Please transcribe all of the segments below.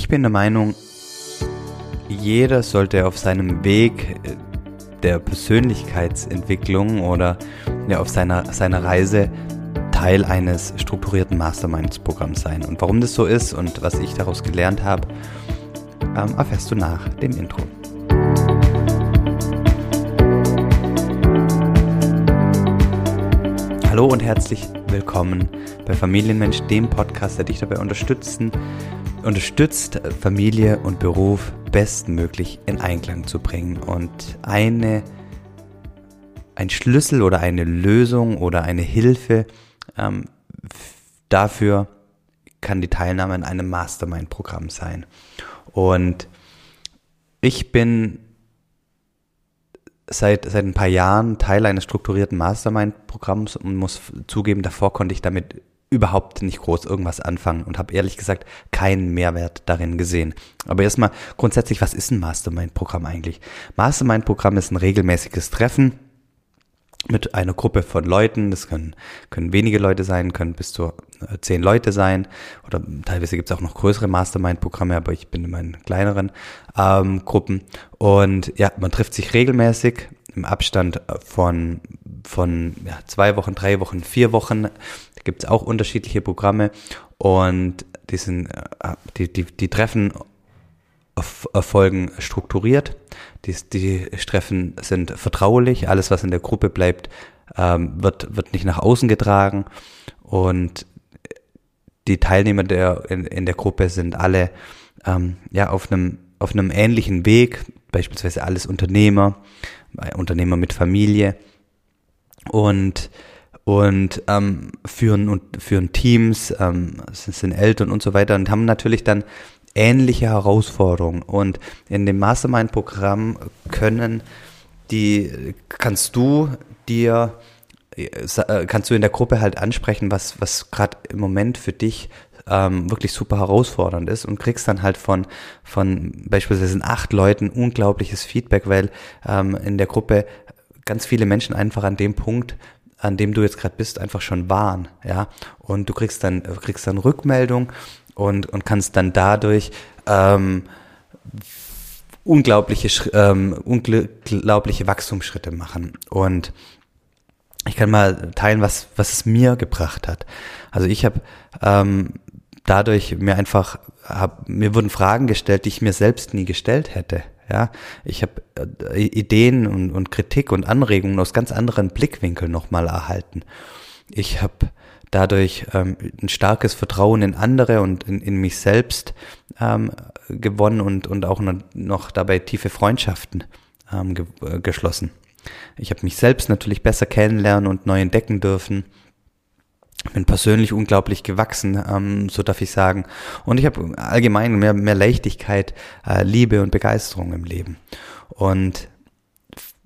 Ich bin der Meinung, jeder sollte auf seinem Weg äh, der Persönlichkeitsentwicklung oder ja, auf seiner, seiner Reise Teil eines strukturierten Masterminds-Programms sein. Und warum das so ist und was ich daraus gelernt habe, ähm, erfährst du nach dem Intro. Hallo und herzlich willkommen bei Familienmensch, dem Podcast, der dich dabei unterstützen unterstützt, Familie und Beruf bestmöglich in Einklang zu bringen. Und eine, ein Schlüssel oder eine Lösung oder eine Hilfe ähm, dafür kann die Teilnahme an einem Mastermind-Programm sein. Und ich bin seit, seit ein paar Jahren Teil eines strukturierten Mastermind-Programms und muss zugeben, davor konnte ich damit überhaupt nicht groß irgendwas anfangen und habe ehrlich gesagt keinen Mehrwert darin gesehen. Aber erstmal grundsätzlich, was ist ein Mastermind-Programm eigentlich? Mastermind-Programm ist ein regelmäßiges Treffen mit einer Gruppe von Leuten. Das können, können wenige Leute sein, können bis zu äh, zehn Leute sein oder teilweise gibt es auch noch größere Mastermind-Programme, aber ich bin in meinen kleineren ähm, Gruppen. Und ja, man trifft sich regelmäßig im Abstand von, von ja, zwei Wochen, drei Wochen, vier Wochen da gibt es auch unterschiedliche Programme und die, sind, äh, die, die, die Treffen erfolgen strukturiert. Die, die Treffen sind vertraulich. Alles, was in der Gruppe bleibt, ähm, wird, wird nicht nach außen getragen. Und die Teilnehmer der, in, in der Gruppe sind alle ähm, ja, auf, einem, auf einem ähnlichen Weg, beispielsweise alles Unternehmer, Unternehmer mit Familie. Und und ähm, führen und führen Teams, ähm, sind Eltern und so weiter und haben natürlich dann ähnliche Herausforderungen. Und in dem Mastermind-Programm können die, kannst du dir, äh, kannst du in der Gruppe halt ansprechen, was, was gerade im Moment für dich ähm, wirklich super herausfordernd ist und kriegst dann halt von, von beispielsweise acht Leuten unglaubliches Feedback, weil ähm, in der Gruppe ganz viele Menschen einfach an dem Punkt an dem du jetzt gerade bist, einfach schon waren, ja. Und du kriegst dann, kriegst dann Rückmeldung und, und kannst dann dadurch ähm, unglaubliche, ähm, unglaubliche Wachstumsschritte machen. Und ich kann mal teilen, was, was es mir gebracht hat. Also ich habe ähm, dadurch mir einfach, hab, mir wurden Fragen gestellt, die ich mir selbst nie gestellt hätte. Ja, ich habe äh, Ideen und, und Kritik und Anregungen aus ganz anderen Blickwinkeln nochmal erhalten. Ich habe dadurch ähm, ein starkes Vertrauen in andere und in, in mich selbst ähm, gewonnen und, und auch noch dabei tiefe Freundschaften ähm, ge äh, geschlossen. Ich habe mich selbst natürlich besser kennenlernen und neu entdecken dürfen bin persönlich unglaublich gewachsen, ähm, so darf ich sagen. Und ich habe allgemein mehr, mehr Leichtigkeit, äh, Liebe und Begeisterung im Leben. Und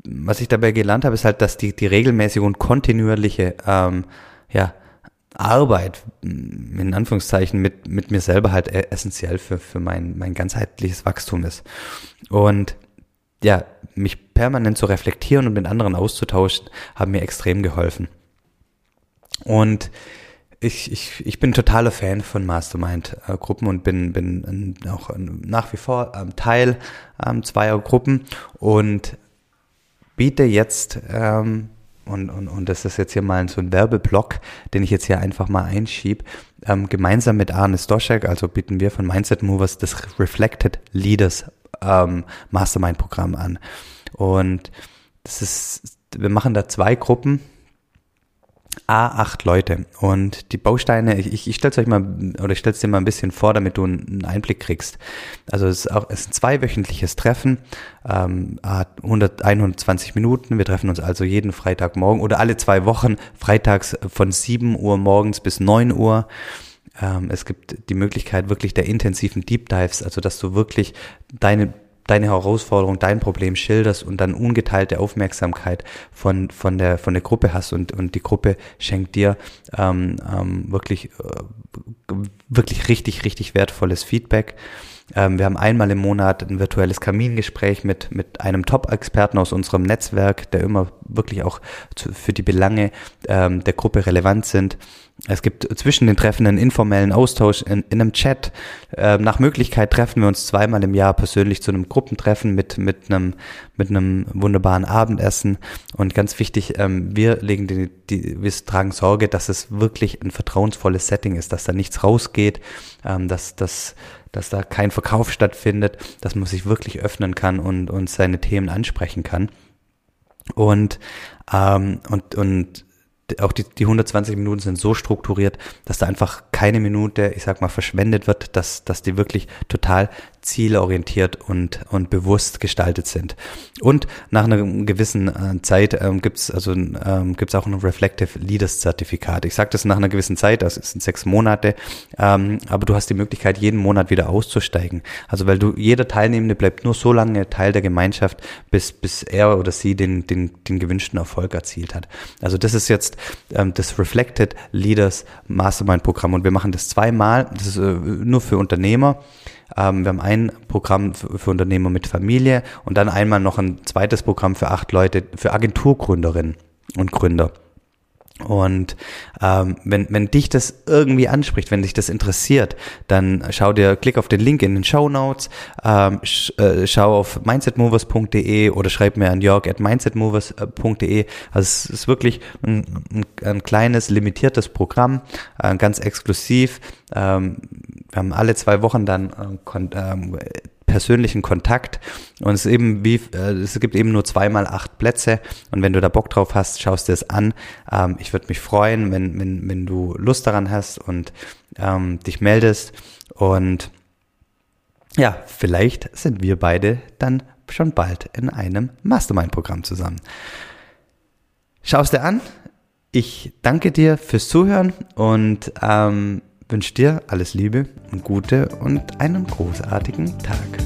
was ich dabei gelernt habe, ist halt, dass die, die regelmäßige und kontinuierliche ähm, ja, Arbeit, in Anführungszeichen, mit, mit mir selber halt e-, essentiell für, für mein, mein ganzheitliches Wachstum ist. Und ja, mich permanent zu reflektieren und mit anderen auszutauschen, haben mir extrem geholfen. Und ich, ich, ich bin totaler Fan von Mastermind-Gruppen und bin, bin auch nach wie vor ähm, Teil ähm, zweier Gruppen und biete jetzt, ähm, und, und, und das ist jetzt hier mal so ein Werbeblock, den ich jetzt hier einfach mal einschieb, ähm, gemeinsam mit Arne Stoschek, also bieten wir von Mindset Movers das Reflected Leaders ähm, Mastermind-Programm an. Und das ist, wir machen da zwei Gruppen, A8 Leute. Und die Bausteine, ich, ich stelle es euch mal, oder ich stelle es dir mal ein bisschen vor, damit du einen Einblick kriegst. Also es ist auch es ist ein zweiwöchentliches Treffen, ähm, 100, 120 Minuten. Wir treffen uns also jeden Freitagmorgen oder alle zwei Wochen, freitags von 7 Uhr morgens bis 9 Uhr. Ähm, es gibt die Möglichkeit wirklich der intensiven Deep Dives, also dass du wirklich deine deine Herausforderung, dein Problem schilderst und dann ungeteilte Aufmerksamkeit von, von, der, von der Gruppe hast und, und die Gruppe schenkt dir ähm, ähm, wirklich, äh, wirklich richtig, richtig wertvolles Feedback. Ähm, wir haben einmal im Monat ein virtuelles Kamingespräch mit, mit einem Top-Experten aus unserem Netzwerk, der immer wirklich auch zu, für die Belange ähm, der Gruppe relevant sind. Es gibt zwischen den Treffen einen informellen Austausch in, in einem Chat. Ähm, nach Möglichkeit treffen wir uns zweimal im Jahr persönlich zu einem Gruppentreffen mit, mit, einem, mit einem wunderbaren Abendessen. Und ganz wichtig, ähm, wir legen die, die, wir tragen Sorge, dass es wirklich ein vertrauensvolles Setting ist, dass da nichts rausgeht, ähm, dass, dass, dass da kein Verkauf stattfindet, dass man sich wirklich öffnen kann und, und seine Themen ansprechen kann. Und, ähm, und, und auch die, die 120 Minuten sind so strukturiert, dass da einfach keine Minute, ich sag mal, verschwendet wird, dass, dass die wirklich total zielorientiert und, und bewusst gestaltet sind. Und nach einer gewissen äh, Zeit ähm, gibt's also ähm, auch ein Reflective Leaders Zertifikat. Ich sage das nach einer gewissen Zeit, das sind sechs Monate, ähm, aber du hast die Möglichkeit, jeden Monat wieder auszusteigen. Also weil du, jeder Teilnehmende bleibt nur so lange Teil der Gemeinschaft, bis, bis er oder sie den, den, den gewünschten Erfolg erzielt hat. Also das ist jetzt ähm, das Reflected Leaders Mastermind Programm und wir machen das zweimal. Das ist äh, nur für Unternehmer. Ähm, wir haben ein Programm für, für Unternehmer mit Familie und dann einmal noch ein zweites Programm für acht Leute, für Agenturgründerinnen und Gründer. Und ähm, wenn, wenn dich das irgendwie anspricht, wenn dich das interessiert, dann schau dir, klick auf den Link in den Show Notes, ähm, sch, äh, schau auf mindsetmovers.de oder schreib mir an jörg at mindsetmovers.de. Also es ist wirklich ein, ein, ein kleines, limitiertes Programm, äh, ganz exklusiv. Ähm, wir haben alle zwei Wochen dann äh, persönlichen Kontakt und es eben wie äh, es gibt eben nur zweimal acht Plätze und wenn du da Bock drauf hast, schaust dir es an. Ähm, ich würde mich freuen, wenn, wenn, wenn du Lust daran hast und ähm, dich meldest und ja, vielleicht sind wir beide dann schon bald in einem Mastermind-Programm zusammen. Schau es dir an. Ich danke dir fürs Zuhören und ähm, wünsche dir alles Liebe und Gute und einen großartigen Tag.